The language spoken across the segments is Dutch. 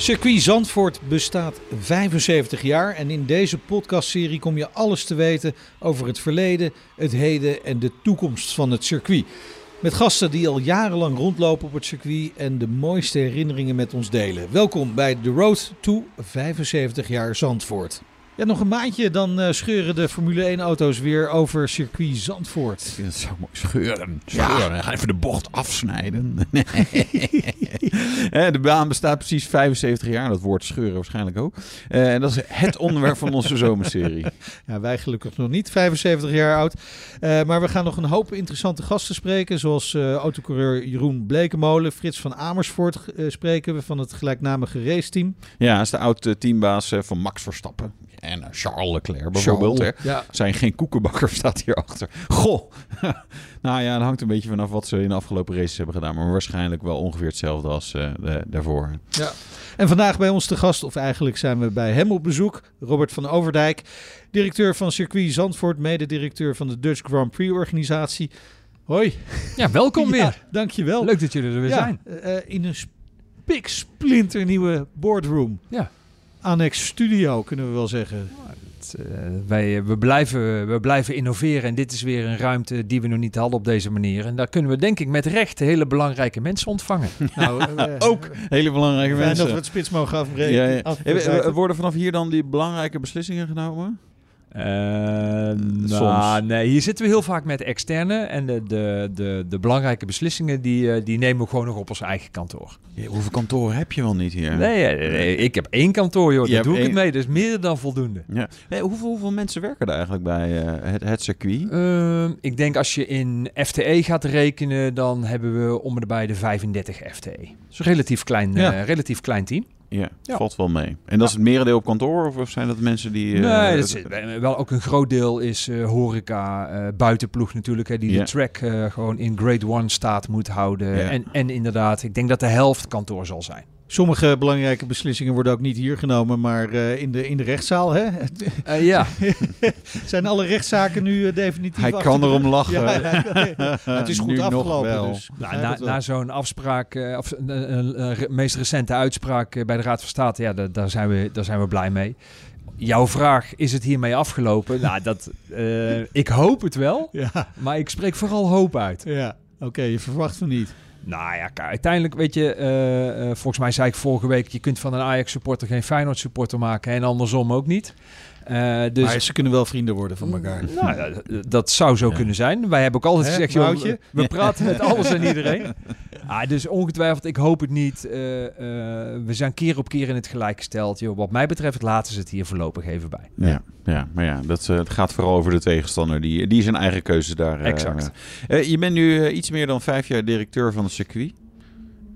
Circuit Zandvoort bestaat 75 jaar en in deze podcastserie kom je alles te weten over het verleden, het heden en de toekomst van het circuit. Met gasten die al jarenlang rondlopen op het circuit en de mooiste herinneringen met ons delen. Welkom bij The Road to 75 jaar Zandvoort. Ja, nog een maandje, dan uh, scheuren de Formule 1-auto's weer over circuit Zandvoort. Ik vind het zo mooi. Scheuren. Scheuren. Ja. Ga even de bocht afsnijden. de baan bestaat precies 75 jaar. Dat woord scheuren waarschijnlijk ook. Uh, en dat is het onderwerp van onze zomerserie. Ja, wij gelukkig nog niet 75 jaar oud. Uh, maar we gaan nog een hoop interessante gasten spreken. Zoals autocoureur Jeroen Blekemolen. Frits van Amersfoort spreken we van het gelijknamige raceteam. Ja, hij is de oud-teambaas van Max Verstappen. En Charles Leclerc bijvoorbeeld. Charles, hè. ja. Zijn geen koekenbakker staat hierachter. Goh. nou ja, het hangt een beetje vanaf wat ze in de afgelopen races hebben gedaan. Maar waarschijnlijk wel ongeveer hetzelfde als uh, de, daarvoor. Ja. En vandaag bij ons te gast, of eigenlijk zijn we bij hem op bezoek. Robert van Overdijk, directeur van Circuit Zandvoort. Mededirecteur van de Dutch Grand Prix organisatie. Hoi. Ja, welkom weer. Ja, dankjewel. Leuk dat jullie er weer ja, zijn. Uh, in een spik splinternieuwe boardroom. Ja. Annex Studio, kunnen we wel zeggen. Uh, wij, we, blijven, we blijven innoveren en dit is weer een ruimte die we nog niet hadden op deze manier. En daar kunnen we denk ik met recht hele belangrijke mensen ontvangen. nou, uh, Ook hele belangrijke mensen. dat we het spits mogen afbreken. Ja, ja. Afbreken. Hey, worden vanaf hier dan die belangrijke beslissingen genomen? Uh, nou, nee, hier zitten we heel vaak met externe. En de, de, de, de belangrijke beslissingen die, uh, die nemen we gewoon nog op ons eigen kantoor. Ja, hoeveel kantoren heb je wel niet hier? Nee, nee, nee ik heb één kantoor, joh. Je Daar doe ik het mee. Dus meer dan voldoende. Ja. Hey, hoeveel, hoeveel, mensen werken er eigenlijk bij uh, het, het circuit? Uh, ik denk als je in FTE gaat rekenen, dan hebben we om en bij de 35 FTE. Dus een relatief klein, ja. relatief klein team. Ja, ja, valt wel mee. En dat is het merendeel op kantoor of zijn dat mensen die... Uh, nee, dat is, wel ook een groot deel is uh, horeca, uh, buitenploeg natuurlijk, hè, die de track gewoon in grade one staat moet houden. Ja. En, en inderdaad, ik denk dat de helft kantoor zal zijn. Sommige belangrijke beslissingen worden ook niet hier genomen, maar uh, in, de, in de rechtszaal. Hè? Uh, ja. Zijn alle rechtszaken nu uh, definitief Hij kan erom lachen. Ja, ja, het is goed nu afgelopen. Dus. Nou, na na zo'n afspraak, of een meest recente uitspraak bij de Raad van State, ja, daar, daar, zijn we, daar zijn we blij mee. Jouw vraag, is het hiermee afgelopen? nou, dat, ik hoop het wel, ja. maar ik spreek vooral hoop uit. Ja, oké, okay, je verwacht van niet. Nou ja, uiteindelijk weet je, uh, uh, volgens mij zei ik vorige week, je kunt van een Ajax supporter geen Feyenoord supporter maken en andersom ook niet. Uh, dus, maar ze kunnen wel vrienden worden van elkaar. Nou, dat, dat zou zo ja. kunnen zijn. Wij hebben ook altijd Hè, gezegd, joh, we praten met alles en iedereen. Ah, dus ongetwijfeld, ik hoop het niet. Uh, uh, we zijn keer op keer in het gelijk gesteld. Joh, wat mij betreft laten ze het hier voorlopig even bij. Ja, ja maar ja, dat uh, het gaat vooral over de tegenstander. Die, die zijn eigen keuzes daar. Exact. je bent nu iets meer dan vijf jaar directeur van het circuit.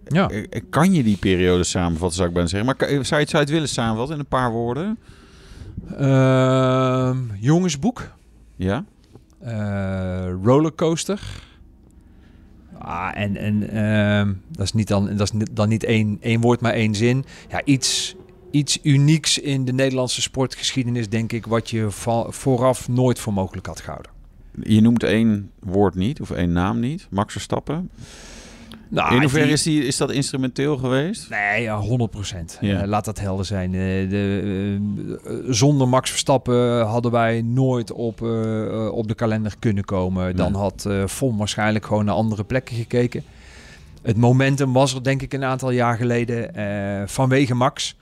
Ja. Kan je die periode samenvatten, zou ik bijna zeggen. Maar zou je, zou je het willen samenvatten in een paar woorden? Uh, jongensboek. Ja. Uh, rollercoaster. Ah, en en uh, dat is niet dan, dat is dan niet één, één woord, maar één zin. Ja, iets, iets unieks in de Nederlandse sportgeschiedenis, denk ik, wat je vooraf nooit voor mogelijk had gehouden. Je noemt één woord niet, of één naam niet. Max Verstappen. Nou, in hoeverre is, die, is dat instrumenteel geweest? Nee, ja, 100 procent. Ja. Uh, laat dat helder zijn. Uh, de, uh, zonder Max Verstappen hadden wij nooit op, op de kalender kunnen komen. Dan Nee. had Vom waarschijnlijk gewoon naar andere plekken gekeken. Het momentum was er denk ik een aantal jaar geleden eh, vanwege Max.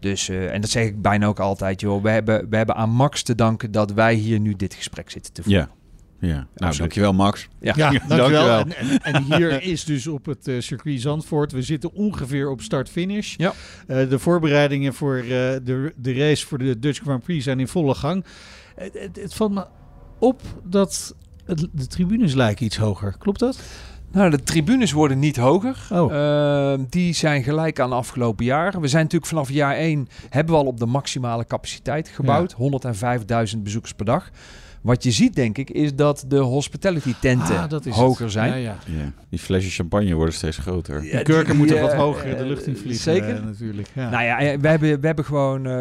Dus, eh, en dat zeg ik bijna ook altijd, joh. We hebben, we hebben aan Max te danken dat wij hier nu dit gesprek zitten te voeren. Ja. Ja, nou, Absoluut. dankjewel Max. Ja. Ja, dankjewel. dankjewel. En, en, en hier is dus op het eh, circuit Zandvoort. We zitten ongeveer op start-finish. Ja. Eh, de voorbereidingen voor eh, de, de race voor de Dutch Grand Prix zijn in volle gang. Het, het, het valt me op dat het, de tribunes lijken iets hoger. Klopt dat? Nou, de tribunes worden niet hoger. Oh. Ehm, die zijn gelijk aan de afgelopen jaren. We zijn natuurlijk vanaf jaar 1 hebben we al op de maximale capaciteit gebouwd. 105.000 bezoekers per dag. Wat je ziet, denk ik, is dat de hospitality tenten Ah, dat is hoger het. zijn. Ja, ja. Ja. Die flesjes champagne worden steeds groter. Ja, De kurken die- moeten wat hoger de lucht in vliegen. Zeker. eh, natuurlijk. Ja. Nou ja, eh, we hebben, we hebben gewoon eh,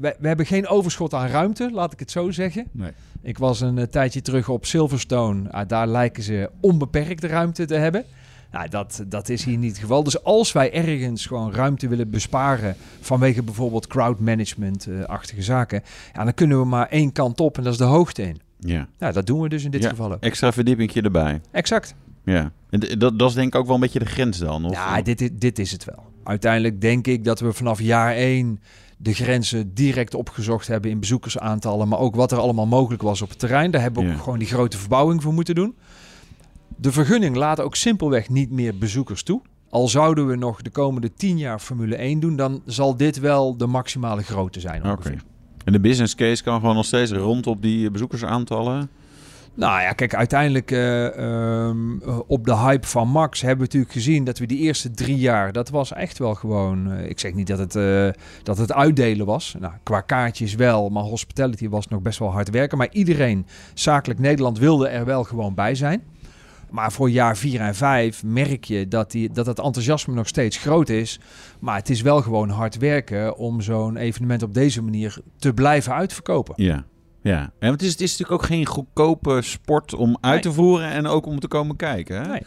we, we hebben geen overschot aan ruimte, laat ik het zo zeggen. Nee. Ik was een tijdje terug op Silverstone. Ah, daar lijken ze onbeperkte ruimte te hebben. Nou, dat, dat is hier niet het geval. Dus als wij ergens gewoon ruimte willen besparen vanwege bijvoorbeeld crowd management-achtige zaken, ja, dan kunnen we maar één kant op en dat is de hoogte in. Ja. Nou, dat doen we dus in dit Ja. geval ook. Extra verdiepingje erbij. Exact. Ja. En dat, dat is denk ik ook wel een beetje de grens dan. Of, Ja, dit, is- dit is het wel. Uiteindelijk denk ik dat we vanaf jaar 1 de grenzen direct opgezocht hebben in bezoekersaantallen, maar ook wat er allemaal mogelijk was op het terrein. Daar hebben we ook gewoon die grote verbouwing voor moeten doen. De vergunning laat ook simpelweg niet meer bezoekers toe. Al zouden we nog de komende 10 jaar Formule 1 doen, dan zal dit wel de maximale grootte zijn. Oké. En de business case kan gewoon nog steeds rond op die bezoekersaantallen. Nou ja, kijk, uiteindelijk eh, ehm, eh, op de hype van Max hebben we natuurlijk gezien dat we die eerste drie jaar, dat was echt wel gewoon, eh, ik zeg niet dat het, eh, dat het uitdelen was. Nou, qua kaartjes wel, maar hospitality was nog best wel hard werken. Maar iedereen, zakelijk Nederland, wilde er wel gewoon bij zijn. Maar voor jaar 4 en 5 merk je dat, die, dat het enthousiasme nog steeds groot is. Maar het is wel gewoon hard werken om zo'n evenement op deze manier te blijven uitverkopen. Ja. Ja, en het is, het is natuurlijk ook geen goedkope sport om uit te voeren en ook om te komen kijken. Hè? Nee.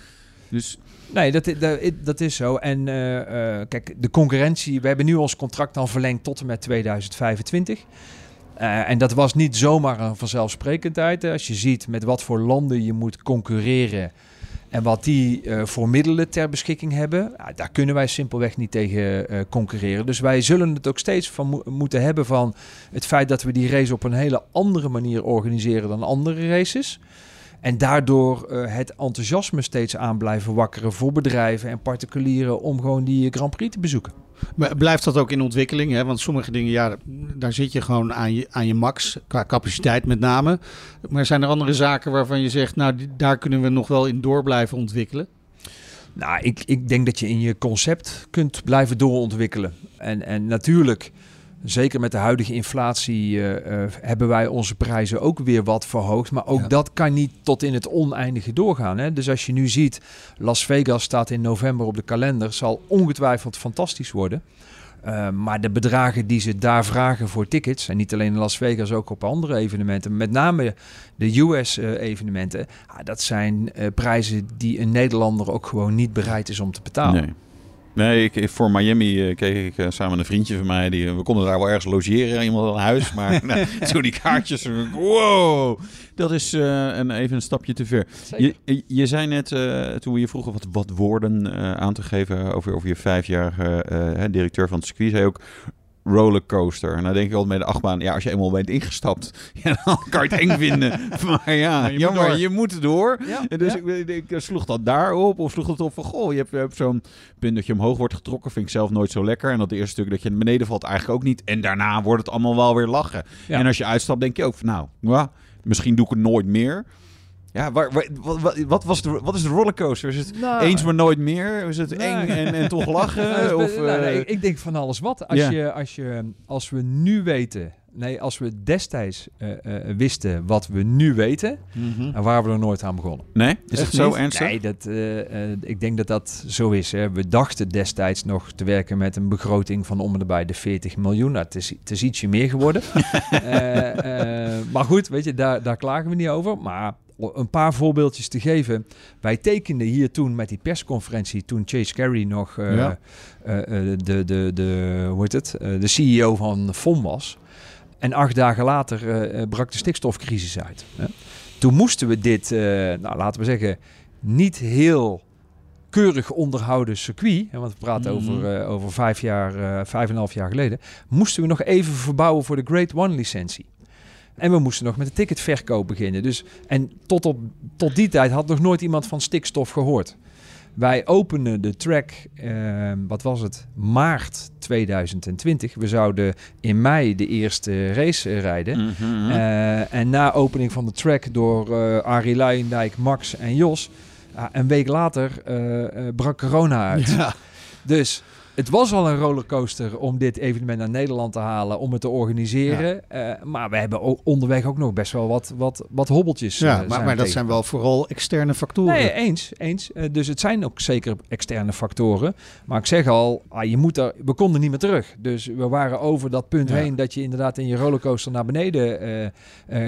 Dus Nee, dat, dat, dat is zo. En eh, eh, kijk, de concurrentie, we hebben nu ons contract al verlengd tot en met 2025. Eh, en dat was niet zomaar een vanzelfsprekendheid. Als je ziet met wat voor landen je moet concurreren en wat die eh, voor middelen ter beschikking hebben, daar kunnen wij simpelweg niet tegen eh, concurreren. Dus wij zullen het ook steeds van mo- moeten hebben van het feit dat we die race op een hele andere manier organiseren dan andere races. En daardoor het enthousiasme steeds aan blijven wakkeren voor bedrijven en particulieren om gewoon die Grand Prix te bezoeken. Maar blijft dat ook in ontwikkeling? Hè? Want sommige dingen, ja, daar zit je gewoon aan je, aan je max, qua capaciteit met name. Maar zijn er andere zaken waarvan je zegt, nou, daar kunnen we nog wel in door blijven ontwikkelen? Nou, ik, ik denk dat je in je concept kunt blijven doorontwikkelen. En, en natuurlijk, zeker met de huidige inflatie, eh, eh, hebben wij onze prijzen ook weer wat verhoogd. Maar ook Ja. dat kan niet tot in het oneindige doorgaan. Hè? Dus als je nu ziet, Las Vegas staat in november op de kalender, zal ongetwijfeld fantastisch worden. Uh, maar de bedragen die ze daar vragen voor tickets, en niet alleen in Las Vegas, ook op andere evenementen, met name de US-evenementen, ah, dat zijn prijzen die een Nederlander ook gewoon niet bereid is om te betalen. Nee. Nee, ik, voor Miami uh, keek ik uh, samen een vriendje van mij. Die, we konden daar wel ergens logeren, iemand een huis. Maar nou, toen die kaartjes, wow, dat is uh, een, even een stapje te ver. Je, je, zei net, toen we je vroegen wat, wat woorden aan te geven over, over je vijfjarige directeur van het circuit, zei ook rollercoaster. En dan denk ik altijd bij de achtbaan, ja, als je eenmaal bent ingestapt, ja, dan kan je het eng vinden. Maar ja, je jammer, moet je moet door. Ja, en dus ja. ik, ik, ik, sloeg dat daarop, of sloeg het op van, goh, je hebt, zo'n punt dat je omhoog wordt getrokken, vind ik zelf nooit zo lekker. En dat eerste stuk dat je naar beneden valt eigenlijk ook niet. En daarna wordt het allemaal wel weer lachen. Ja. En als je uitstapt, denk je ook van, nou, ja, misschien doe ik het nooit meer. Ja, waar, waar, wat, wat, was de, wat is de rollercoaster? Is het Nou, eens maar nooit meer? Is het Nee. eng en, en toch lachen? Nou, of, nou, nee, uh, ik, ik denk van alles wat. Als, Ja. je, als, je, als we nu weten, nee, als we destijds uh, uh, wisten wat we nu weten, Mhm. dan waren we er nooit aan begonnen. Nee? Is het zo ernstig? Nee, dat, uh, ik denk dat dat zo is. Hè. We dachten destijds nog te werken met een begroting van om en bij de 40 miljoen. Nou, het, is, het is ietsje meer geworden. Eh, maar goed, weet je, daar, daar klagen we niet over. Maar een paar voorbeeldjes te geven. Wij tekenden hier toen met die persconferentie, toen Chase Carey nog uh, Ja. uh, de, de, de, hoe heet het? De CEO van FOM was. En acht dagen later brak de stikstofcrisis uit. Hè? Toen moesten we dit, nou, laten we zeggen, niet heel keurig onderhouden circuit, hè, want we praten Mhm. over, over vijf jaar, vijf en een half jaar geleden, moesten we nog even verbouwen voor de Grade One licentie. En we moesten nog met de ticketverkoop beginnen. Dus, en tot, op, tot die tijd had nog nooit iemand van stikstof gehoord. Wij openen de track, uh, wat was het, maart 2020. We zouden in mei de eerste race rijden. Mm -hmm. uh, en na opening van de track door uh, Arie Luijendijk, Max en Jos... Ah, een week later eh, eh, brak corona uit. Ja. Dus het was al een rollercoaster om dit evenement naar Nederland te halen, om het te organiseren. Eh, maar we hebben o- onderweg ook nog best wel wat, wat, wat hobbeltjes. Ja, eh, maar, maar dat tegen- zijn wel vooral externe factoren. Nee, eens. eens. Eh, dus het zijn ook zeker externe factoren. Maar ik zeg al, ah, je moet er, we konden niet meer terug. Dus we waren over dat punt Ja. heen dat je inderdaad in je rollercoaster naar beneden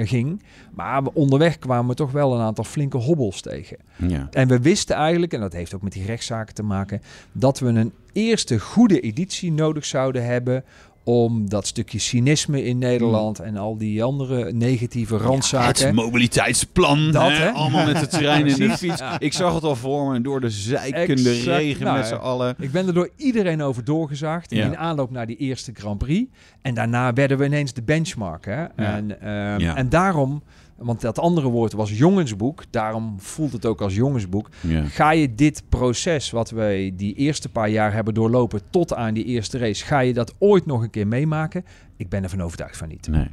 ging. Maar we- onderweg kwamen we toch wel een aantal flinke hobbels tegen. Ja. En we wisten eigenlijk, en dat heeft ook met die rechtszaken te maken, dat we een eerste goede editie nodig zouden hebben om dat stukje cynisme in Nederland en al die andere negatieve randzaken. Het mobiliteitsplan. Dat, hè? Allemaal met de trein en de fiets. Ja. Ik zag het al voor me. Door de zeikende Exact. regen Nou, met z'n allen. Ik ben er door iedereen over doorgezaagd Ja. in aanloop naar die eerste Grand Prix. En daarna werden we ineens de benchmark. Hè? En, ehm, en daarom, want dat andere woord was jongensboek, daarom voelt het ook als jongensboek. Ga je dit proces wat wij die eerste paar jaar hebben doorlopen tot aan die eerste race, ga je dat ooit nog een keer meemaken? Ik ben ervan overtuigd van niet. Nee.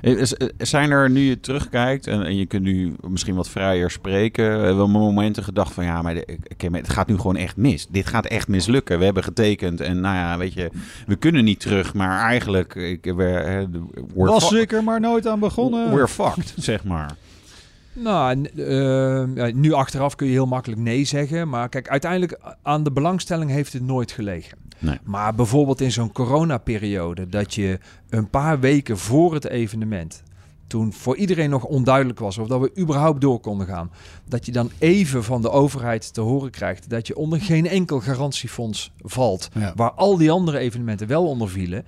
Eh, eh, Zijn er, nu je terugkijkt en, en je kunt nu misschien wat vrijer spreken, hebben we momenten gedacht van ja, maar het gaat nu gewoon echt mis. Dit gaat echt mislukken. We hebben getekend en nou ja, weet je, we kunnen niet terug, maar eigenlijk, ik, we, Was ik er maar nooit aan begonnen. we're fucked, zeg maar. Nou, eh, ja, nu achteraf kun je heel makkelijk nee zeggen. Maar kijk, uiteindelijk aan de belangstelling heeft het nooit gelegen. Nee. Maar bijvoorbeeld in zo'n coronaperiode, dat je een paar weken voor het evenement, toen voor iedereen nog onduidelijk was of dat we überhaupt door konden gaan, dat je dan even van de overheid te horen krijgt dat je onder geen enkel garantiefonds valt, Ja. waar al die andere evenementen wel onder vielen.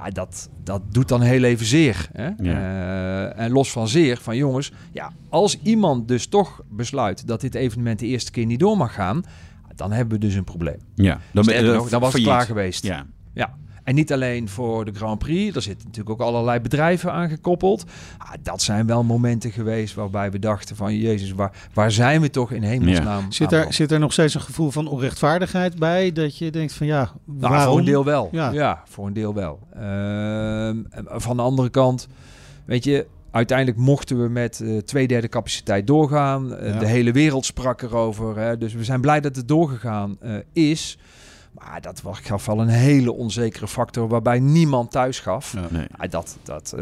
Ah, dat, dat doet dan heel even zeer. Hè? Eh, en los van zeer, van jongens, ja, als iemand dus toch besluit dat dit evenement de eerste keer niet door mag gaan, dan hebben we dus een probleem. Ja, dan, ben- Sterker nog, dan was het klaar geweest. Ja, Ja. En niet alleen voor de Grand Prix, er zitten natuurlijk ook allerlei bedrijven aangekoppeld. Ah, dat zijn wel momenten geweest waarbij we dachten van... Jezus, waar, waar zijn we toch in hemelsnaam Zit er, zit er nog steeds een gevoel van onrechtvaardigheid bij? Dat je denkt van ja, Nou, waarom? voor een deel wel. Ja. Ja, voor een deel wel. Ehm, van de andere kant, weet je, uiteindelijk mochten we met eh twee derde capaciteit doorgaan. Eh, Ja. De hele wereld sprak erover. Hè, dus we zijn blij dat het doorgegaan eh, is. Maar dat was, gaf wel een hele onzekere factor waarbij niemand thuis gaf. Ja. nee. Ja, dat, dat, eh,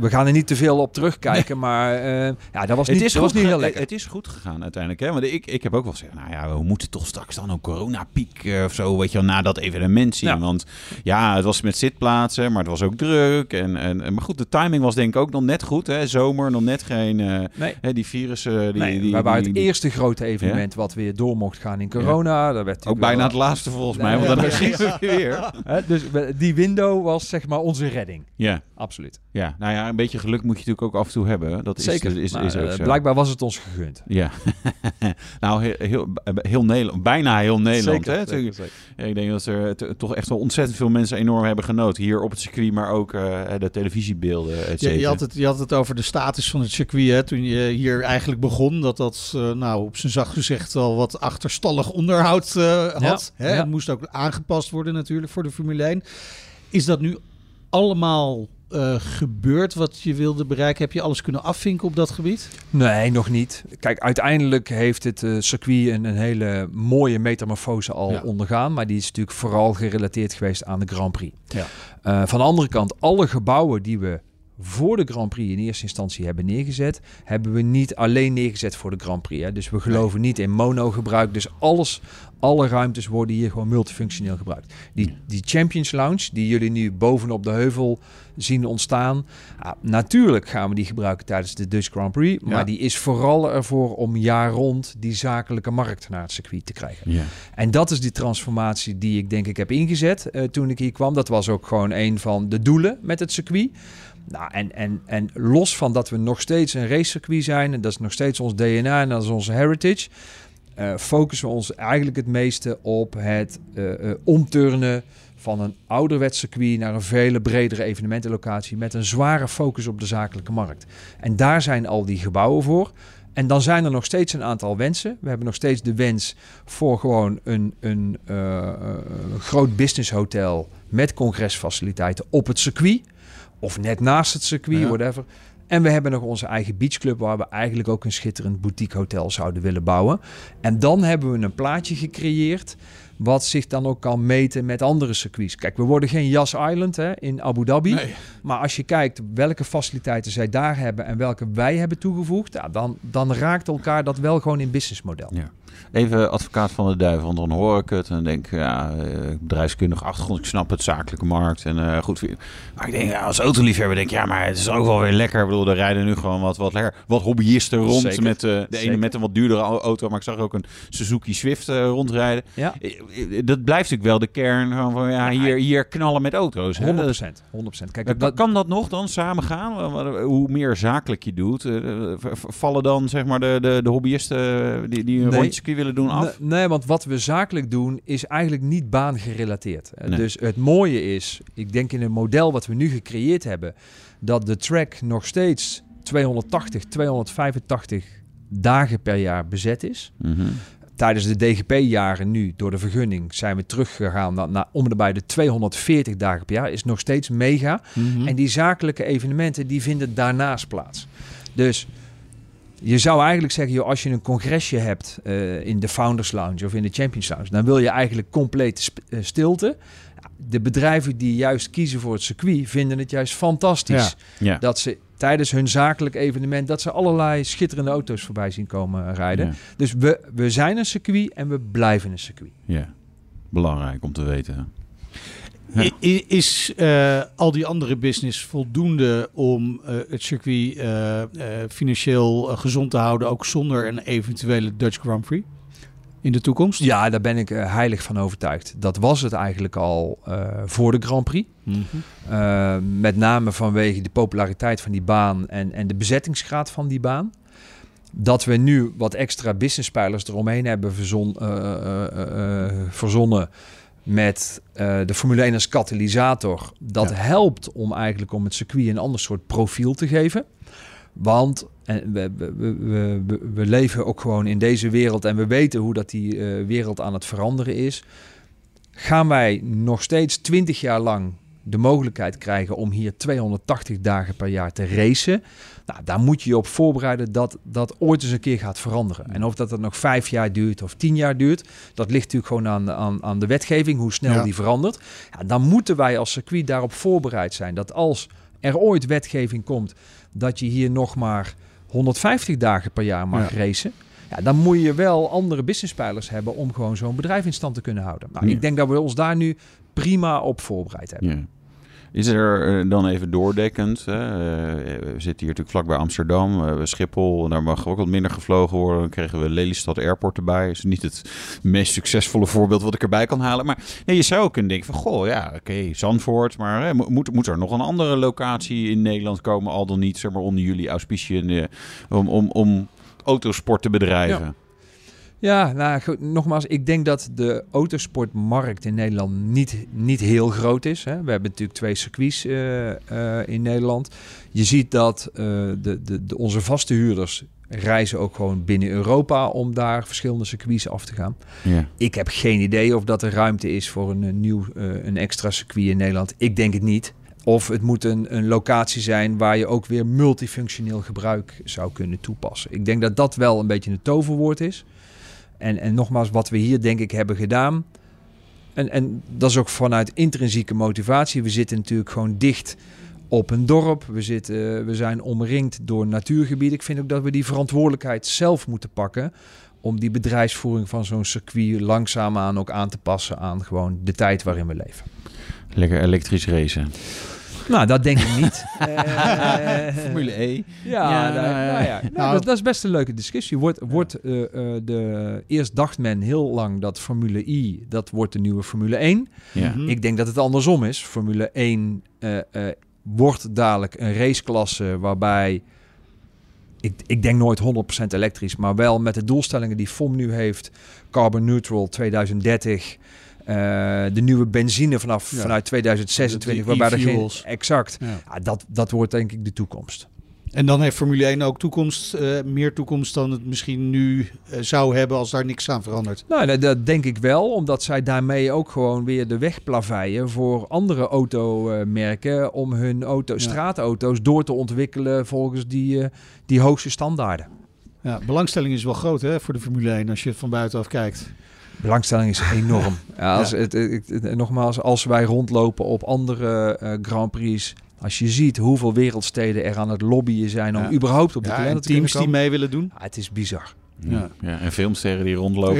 we gaan er niet te veel op terugkijken, maar eh, ja, dat was niet, Het is, dat was niet heel lekker. het is goed gegaan uiteindelijk. Hè? Want ik, ik heb ook wel gezegd, nou ja, we moeten toch straks dan een coronapiek eh, of zo, weet je wel, na dat evenement zien. Ja. Want ja, het was met zitplaatsen, maar het was ook druk. En, en, maar goed, de timing was denk ik ook nog net goed. Hè? Zomer, nog net geen, eh, Nee. hè, die virussen. Die, Nee, die, wij waren die- het eerste grote evenement wat weer door mocht gaan in corona. Dat werd Ook bijna wel- het laatste volgens mij, Ja, want dan ja. gingen we weer. Hè, dus die window was zeg maar onze redding. Ja, Absoluut. ja, nou ja, een beetje geluk moet je natuurlijk ook af en toe hebben. Dat is, Zeker. Is, Maar, is ook eh, zo. blijkbaar was het ons gegund. Ja, nou heel, heel, heel Nederland, bijna heel Nederland. Zeker, hè? zeker, zeker. Ja, ik denk dat er t- toch echt wel ontzettend veel mensen enorm hebben genoten. Hier op het circuit, maar ook eh, de televisiebeelden, et Je, had het, je had het over de status van het circuit hè, toen je hier eigenlijk begon. Dat dat eh, nou, op zijn zacht gezegd wel wat achterstallig onderhoud eh, had. Ja, hè? ja. Het moest ook aangepast worden natuurlijk voor de Formule 1. Is dat nu allemaal eh, gebeurd wat je wilde bereiken? Heb je alles kunnen afvinken op dat gebied? Nee, nog niet. Kijk, uiteindelijk heeft het eh, circuit een, een hele mooie metamorfose al Ja. ondergaan. Maar die is natuurlijk vooral gerelateerd geweest aan de Grand Prix. Ja. Eh, van de andere kant, alle gebouwen die we voor de Grand Prix in eerste instantie hebben neergezet, hebben we niet alleen neergezet voor de Grand Prix. Hè. Dus we geloven niet in mono-gebruik. Dus alles, alle ruimtes worden hier gewoon multifunctioneel gebruikt. Die, die Champions Lounge, die jullie nu bovenop de heuvel zien ontstaan. ah, natuurlijk gaan we die gebruiken tijdens de Dutch Grand Prix. Maar Ja. die is vooral ervoor om jaar rond die zakelijke markt naar het circuit te krijgen. Ja. En dat is die transformatie die ik denk ik heb ingezet eh, toen ik hier kwam. Dat was ook gewoon een van de doelen met het circuit. Nou, en, en, en los van dat we nog steeds een racecircuit zijn, en dat is nog steeds ons DNA en dat is onze heritage, eh, focussen we ons eigenlijk het meeste op het eh, omturnen van een ouderwets circuit naar een vele bredere evenementenlocatie met een zware focus op de zakelijke markt. En daar zijn al die gebouwen voor. En dan zijn er nog steeds een aantal wensen. We hebben nog steeds de wens voor gewoon een, een groot business hotel met congresfaciliteiten op het circuit. Of net naast het circuit, Ja. whatever. En we hebben nog onze eigen beachclub waar we eigenlijk ook een schitterend boutique hotel zouden willen bouwen. En dan hebben we een plaatje gecreëerd wat zich dan ook kan meten met andere circuits. Kijk, we worden geen Yas Island hè, in Abu Dhabi. Nee. Maar als je kijkt welke faciliteiten zij daar hebben en welke wij hebben toegevoegd, ja, dan, dan raakt elkaar dat wel gewoon in businessmodel. Ja. Even advocaat van de duivel, want dan hoor ik het en denk ja, eh, bedrijfskundige achtergrond, ik snap het, zakelijke markt en eh, goed. Maar ik denk, ja, als autoliefhebber denk ik, ja, maar het is ook wel weer lekker. Ik bedoel, er rijden nu gewoon wat, wat, lekker, wat hobbyisten rond Zeker. met eh, de ene met een wat duurdere au- auto, maar ik zag ook een Suzuki Swift rondrijden. Ja, Dat blijft natuurlijk wel de kern van, van ja, hier, hier knallen met auto's. hè. 100%. Dat is- 100%. Kijk, kan, dat, kan dat nog dan samen gaan? Hoe meer zakelijk je doet, vallen dan zeg maar de, de, de hobbyisten die, die een Nee. rondje willen doen af? Nee, nee, want wat we zakelijk doen is eigenlijk niet baangerelateerd. Eh, Nee. Dus het mooie is, ik denk in het model wat we nu gecreëerd hebben, dat de track nog steeds 280, 285 dagen per jaar bezet is. Mhm. Tijdens de DGP-jaren nu, door de vergunning, zijn we teruggegaan naar, naar om en bij de 240 dagen per jaar. Is nog steeds mega. Mhm. En die zakelijke evenementen, die vinden daarnaast plaats. Dus je zou eigenlijk zeggen, joh, als je een congresje hebt eh, in de Founders Lounge of in de Champions Lounge, dan wil je eigenlijk complete eh, stilte. De bedrijven die juist kiezen voor het circuit, vinden het juist fantastisch. Ja. Dat ze tijdens hun zakelijk evenement, dat ze allerlei schitterende auto's voorbij zien komen rijden. Ja. Dus we, we zijn een circuit en we blijven een circuit. Ja, belangrijk om te weten. Ja. I- i- Is eh, al die andere business voldoende om eh, het circuit eh, financieel gezond te houden, ook zonder een eventuele Dutch Grand Prix in de toekomst? Ja, daar ben ik heilig van overtuigd. Dat was het eigenlijk al voor de Grand Prix. Mhm. Met name vanwege de populariteit van die baan en, en de bezettingsgraad van die baan. Dat we nu wat extra businesspijlers eromheen hebben verzon, uh, uh, uh, verzonnen met uh, de Formule 1 als katalysator. Dat Ja. helpt om eigenlijk om het circuit een ander soort profiel te geven. Want en we, we, we, we, leven ook gewoon in deze wereld en we weten hoe dat die uh, wereld aan het veranderen is. Gaan wij nog steeds 20 jaar lang de mogelijkheid krijgen om hier 280 dagen per jaar te racen. Nou, daar moet je je op voorbereiden dat dat ooit eens een keer gaat veranderen. En of dat het nog vijf jaar duurt of tien jaar duurt, dat ligt natuurlijk gewoon aan, aan, aan de wetgeving, hoe snel Ja. die verandert. Ja, dan moeten wij als circuit daarop voorbereid zijn dat als er ooit wetgeving komt, dat je hier nog maar 150 dagen per jaar mag Ja. racen. Ja, dan moet je wel andere businesspijlers hebben om gewoon zo'n bedrijf in stand te kunnen houden. Nou, Ja. Ik denk dat we ons daar nu prima op voorbereid hebben. Is er eh, dan even doordekkend? Eh, we zitten hier natuurlijk vlakbij Amsterdam, Schiphol. Daar mag ook wat minder gevlogen worden. Dan kregen we Lelystad Airport erbij. is niet het meest succesvolle voorbeeld wat ik erbij kan halen. Maar je zou ook kunnen denken van... Goh, ja, oké, Zandvoort. Maar hè, mo- moet, moet er nog een andere locatie in Nederland komen? Al dan niet, zeg maar, onder jullie auspiciën. eh, om, om, om autosport te bedrijven. Ja, nou goed, nogmaals, ik denk dat de autosportmarkt in Nederland niet, niet heel groot is. Hè. We hebben natuurlijk twee circuits eh, eh, in Nederland. Je ziet dat eh, de, de, de, onze vaste huurders reizen ook gewoon binnen Europa om daar verschillende circuits af te gaan. Ja. Ik heb geen idee of dat er ruimte is voor een, een nieuw, een extra circuit in Nederland. Ik denk het niet. Of het moet een, een locatie zijn waar je ook weer multifunctioneel gebruik zou kunnen toepassen. Ik denk dat dat wel een beetje een toverwoord is. En, en nogmaals, wat we hier denk ik hebben gedaan. En, en dat is ook vanuit intrinsieke motivatie. We zitten natuurlijk gewoon dicht op een dorp. We, zitten, we zijn omringd door natuurgebieden. Ik vind ook dat we die verantwoordelijkheid zelf moeten pakken. Om die bedrijfsvoering van zo'n circuit langzaamaan ook aan te passen aan gewoon de tijd waarin we leven. Lekker elektrisch racen. Nou, dat denk ik niet. Eh, Formule E. Ja, Ja, nou, nou ja. Nou, nou- dat, dat is best een leuke discussie. Wordt, wordt eh, eh, de, eerst dacht men heel lang dat Formule I, dat wordt de nieuwe Formule 1. Ja. Mhm. Ik denk dat het andersom is. Formule 1 eh, eh, wordt dadelijk een raceklasse waarbij... Ik, ik denk nooit 100% elektrisch, maar wel met de doelstellingen die FOM nu heeft. Carbon neutral 2030. Eh, de nieuwe benzine vanaf Ja. vanuit 2026, De- de waarbij er geen... Exact. Ja. Dat, dat wordt denk ik de toekomst. En dan heeft Formule 1 ook toekomst, eh, meer toekomst dan het misschien nu eh, zou hebben als daar niks aan verandert. Nou, dat, dat denk ik wel, omdat zij daarmee ook gewoon weer de weg plaveien voor andere automerken om hun auto, Ja. straatauto's door te ontwikkelen volgens die, die hoogste standaarden. Ja, belangstelling is wel groot hè, voor de Formule 1 als je het van buitenaf kijkt. Belangstelling is enorm. Ja, als Ja. Het, het- het- nogmaals, als wij rondlopen op andere eh, Grand Prix, als je ziet hoeveel wereldsteden er aan het lobbyen zijn om Ja. überhaupt op de Ja, kalender en te kunnen teams die mee willen doen. Ja, het is bizar. Ja. Ja, en filmsterren die rondlopen.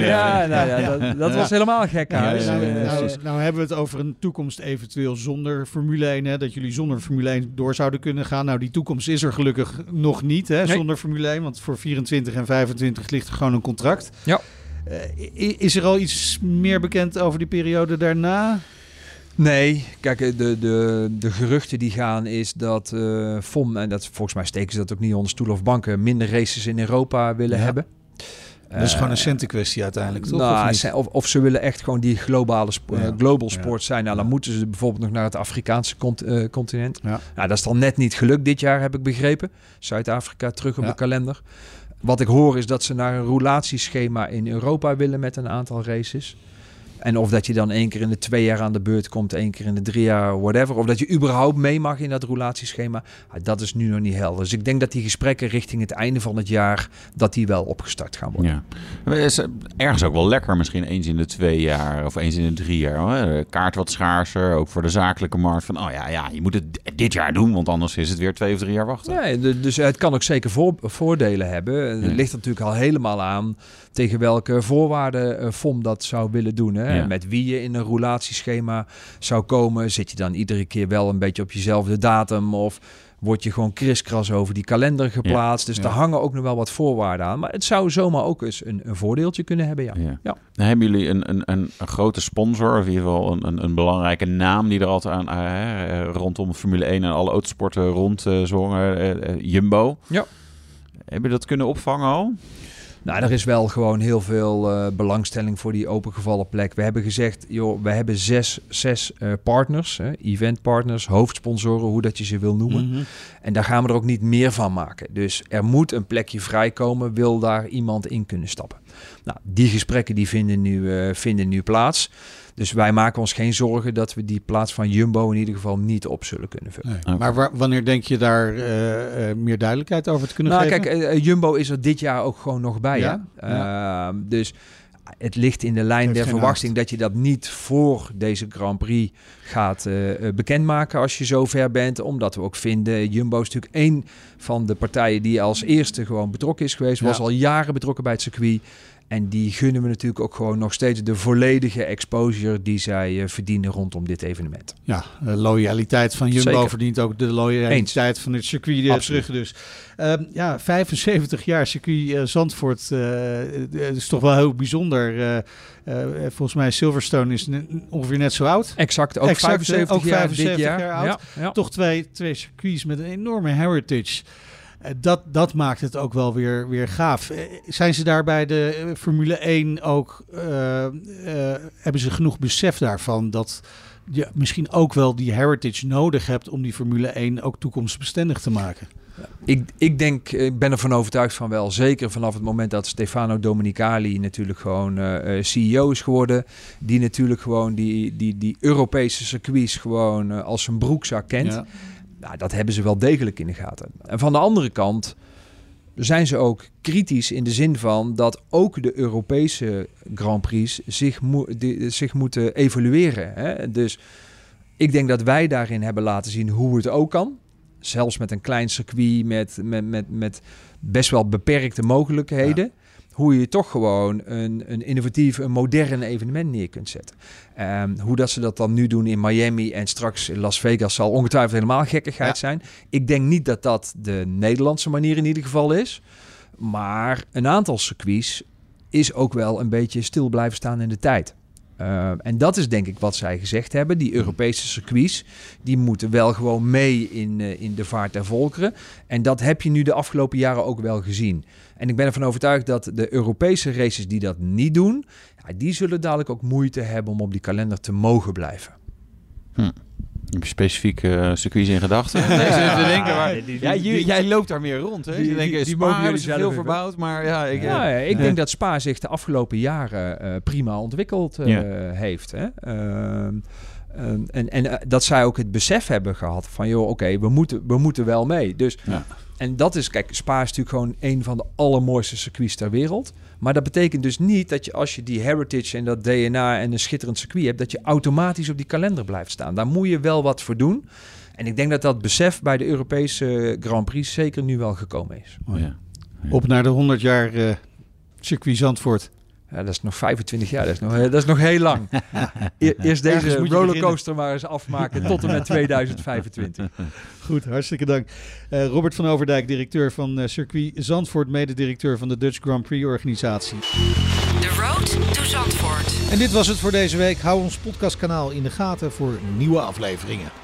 Ja, nou dat, dat was helemaal gek. Nou, Eh, nou, precies. nou hebben we het over een toekomst eventueel zonder Formule 1. Hè, dat jullie zonder Formule 1 door zouden kunnen gaan. Nou, die toekomst is er gelukkig nog niet hè, Nee. zonder Formule 1. Want voor 24 en 25 ligt er gewoon een contract. Ja. Eh, is er al iets meer bekend over die periode daarna? Nee, kijk, eh, de, de, de geruchten die gaan is dat FOM, en dat, volgens mij steken ze dat ook niet onder stoel of banken, minder races in Europa willen Ja. hebben. Dat is gewoon een centenkwestie uiteindelijk, toch? Nou, Of of, of ze willen echt gewoon die globale spo- Ja. global Ja. sport zijn. Nou, dan moeten ze bijvoorbeeld nog naar het Afrikaanse cont- continent. Ja. Nou, dat is dan net niet gelukt dit jaar, heb ik begrepen. Zuid-Afrika terug op de kalender. Wat ik hoor is dat ze naar een roulatieschema in Europa willen met een aantal races. En of dat je dan één keer in de twee jaar aan de beurt komt, één keer in de drie jaar, whatever. Of dat je überhaupt mee mag in dat roulatieschema. Ah, Dat is nu nog niet helder. Dus ik denk dat die gesprekken richting het einde van het jaar, dat die wel opgestart gaan worden. Ja. Is eh, ergens ook wel lekker, misschien eens in de twee jaar of eens in de drie jaar. Hoor. Kaart wat schaarser, ook voor de zakelijke markt. Van, oh ja, ja, je moet het dit jaar doen, want anders is het weer twee of drie jaar wachten. Ja, dus het kan ook zeker voor, voordelen hebben. Het ligt natuurlijk al helemaal aan tegen welke voorwaarden eh, FOM dat zou willen doen. Hè? Ja. Met wie je in een roulatieschema zou komen. Zit je dan iedere keer wel een beetje op jezelfde datum of word je gewoon kriskras over die kalender geplaatst. Dus Ja. daar hangen ook nog wel wat voorwaarden aan. Maar het zou zomaar ook eens een, een voordeeltje kunnen hebben, ja. Ja. Ja. Dan hebben jullie een, een, een, een grote sponsor, of in ieder geval een, een, een belangrijke naam die er altijd aan eh, eh, rondom Formule 1 en alle autosporten rond eh, zongen, eh, eh, Jumbo. Ja. Heb je dat kunnen opvangen al? Nou, er is wel gewoon heel veel eh, belangstelling voor die opengevallen plek. We hebben gezegd, joh, we hebben zes, zes eh, partners, hè, eventpartners, hoofdsponsoren, hoe dat je ze wil noemen. Mhm. En daar gaan we er ook niet meer van maken. Dus er moet een plekje vrijkomen, wil daar iemand in kunnen stappen. Nou, die gesprekken die vinden, nu, eh, vinden nu plaats. Dus wij maken ons geen zorgen dat we die plaats van Jumbo in ieder geval niet op zullen kunnen vullen. Nee. Maar waar- wanneer denk je daar eh, eh, meer duidelijkheid over te kunnen Nou, geven? kijk, eh, Jumbo is er dit jaar ook gewoon nog bij. Ja, Hè? Ehm, dus het ligt in de lijn der verwachting dat je dat niet voor deze Grand Prix gaat eh, eh, bekendmaken als je zo ver bent. Omdat we ook vinden, Jumbo is natuurlijk één van de partijen die als eerste gewoon betrokken is geweest. Ja. Was al jaren betrokken bij het circuit. En die gunnen we natuurlijk ook gewoon nog steeds de volledige exposure die zij eh, verdienen rondom dit evenement. Ja, de loyaliteit van Jumbo Zeker. verdient ook de loyaliteit van het circuit eh, Absoluut. terug. Dus Ehm, ja, 75 jaar circuit eh, Zandvoort eh, eh, is toch wel heel bijzonder. Eh, eh, volgens mij Silverstone is ongeveer net zo oud. Exact, ook Exact, 75 ook jaar 75 dit jaar. jaar oud. Ja, ja. Toch twee, twee circuits met een enorme heritage. Eh, dat, dat maakt het ook wel weer, weer gaaf. Eh, zijn ze daar bij de eh, Formule 1 ook... hebben ze genoeg besef daarvan dat je misschien ook wel die heritage nodig hebt... om die Formule 1 ook toekomstbestendig te maken? Ik, ik denk, ik ben ervan overtuigd van wel. Zeker vanaf het moment dat Stefano Domenicali natuurlijk gewoon CEO is geworden. Die natuurlijk gewoon die, die, die Europese circuits gewoon als zijn broekzak kent. Ja. Nou, dat hebben ze wel degelijk in de gaten. En van de andere kant zijn ze ook kritisch in de zin van dat ook de Europese Grand Prix zich, zich moeten evalueren. Hè? Dus ik denk dat wij daarin hebben laten zien hoe het ook kan. Zelfs met een klein circuit met, met, met, met best wel beperkte mogelijkheden. Hoe je toch gewoon een, een innovatief, een modern evenement neer kunt zetten. Ehm, hoe dat ze dat dan nu doen in Miami en straks in Las Vegas zal ongetwijfeld helemaal gekkigheid Ja. zijn. Ik denk niet dat dat de Nederlandse manier in ieder geval is. Maar een aantal circuits is ook wel een beetje stil blijven staan in de tijd. Uh, en dat is denk ik wat zij gezegd hebben. Die Europese circuits, die moeten wel gewoon mee in, uh, in de vaart der volkeren. En dat heb je nu de afgelopen jaren ook wel gezien. En ik ben ervan overtuigd dat de Europese races die dat niet doen, ja, die zullen dadelijk ook moeite hebben om op die kalender te mogen blijven. Hm. Heb je specifieke uh, circuits in gedachten? Nee, ja, te denken, maar, die, die, ja, die, jij loopt daar meer rond. Hè? Die, je denkt, Spa hebben ze veel verbouwd, maar ja... Ik, ja, uh, ik denk dat Spa zich de afgelopen jaren uh, prima ontwikkeld heeft. Hè? Ehm, en, en dat zij ook het besef hebben gehad van... joh, oké, okay, we, moeten, we moeten wel mee. Dus... Ja. En dat is, kijk, Spa is natuurlijk gewoon een van de allermooiste circuits ter wereld. Maar dat betekent dus niet dat je als je die heritage en dat DNA en een schitterend circuit hebt, dat je automatisch op die kalender blijft staan. Daar moet je wel wat voor doen. En ik denk dat dat besef bij de Europese Grand Prix zeker nu wel gekomen is. Oh ja. Op naar de 100 jaar uh, circuit Zandvoort. Ja, dat is nog 25 jaar, dat is nog, dat is nog heel lang. Eerst deze rollercoaster maar eens afmaken tot en met 2025. Goed, hartstikke dank. Uh, Robert van Overdijk, directeur van uh, Circuit Zandvoort, mededirecteur van de Dutch Grand Prix organisatie. The Road to Zandvoort. En dit was het voor deze week. Hou ons podcastkanaal in de gaten voor nieuwe afleveringen.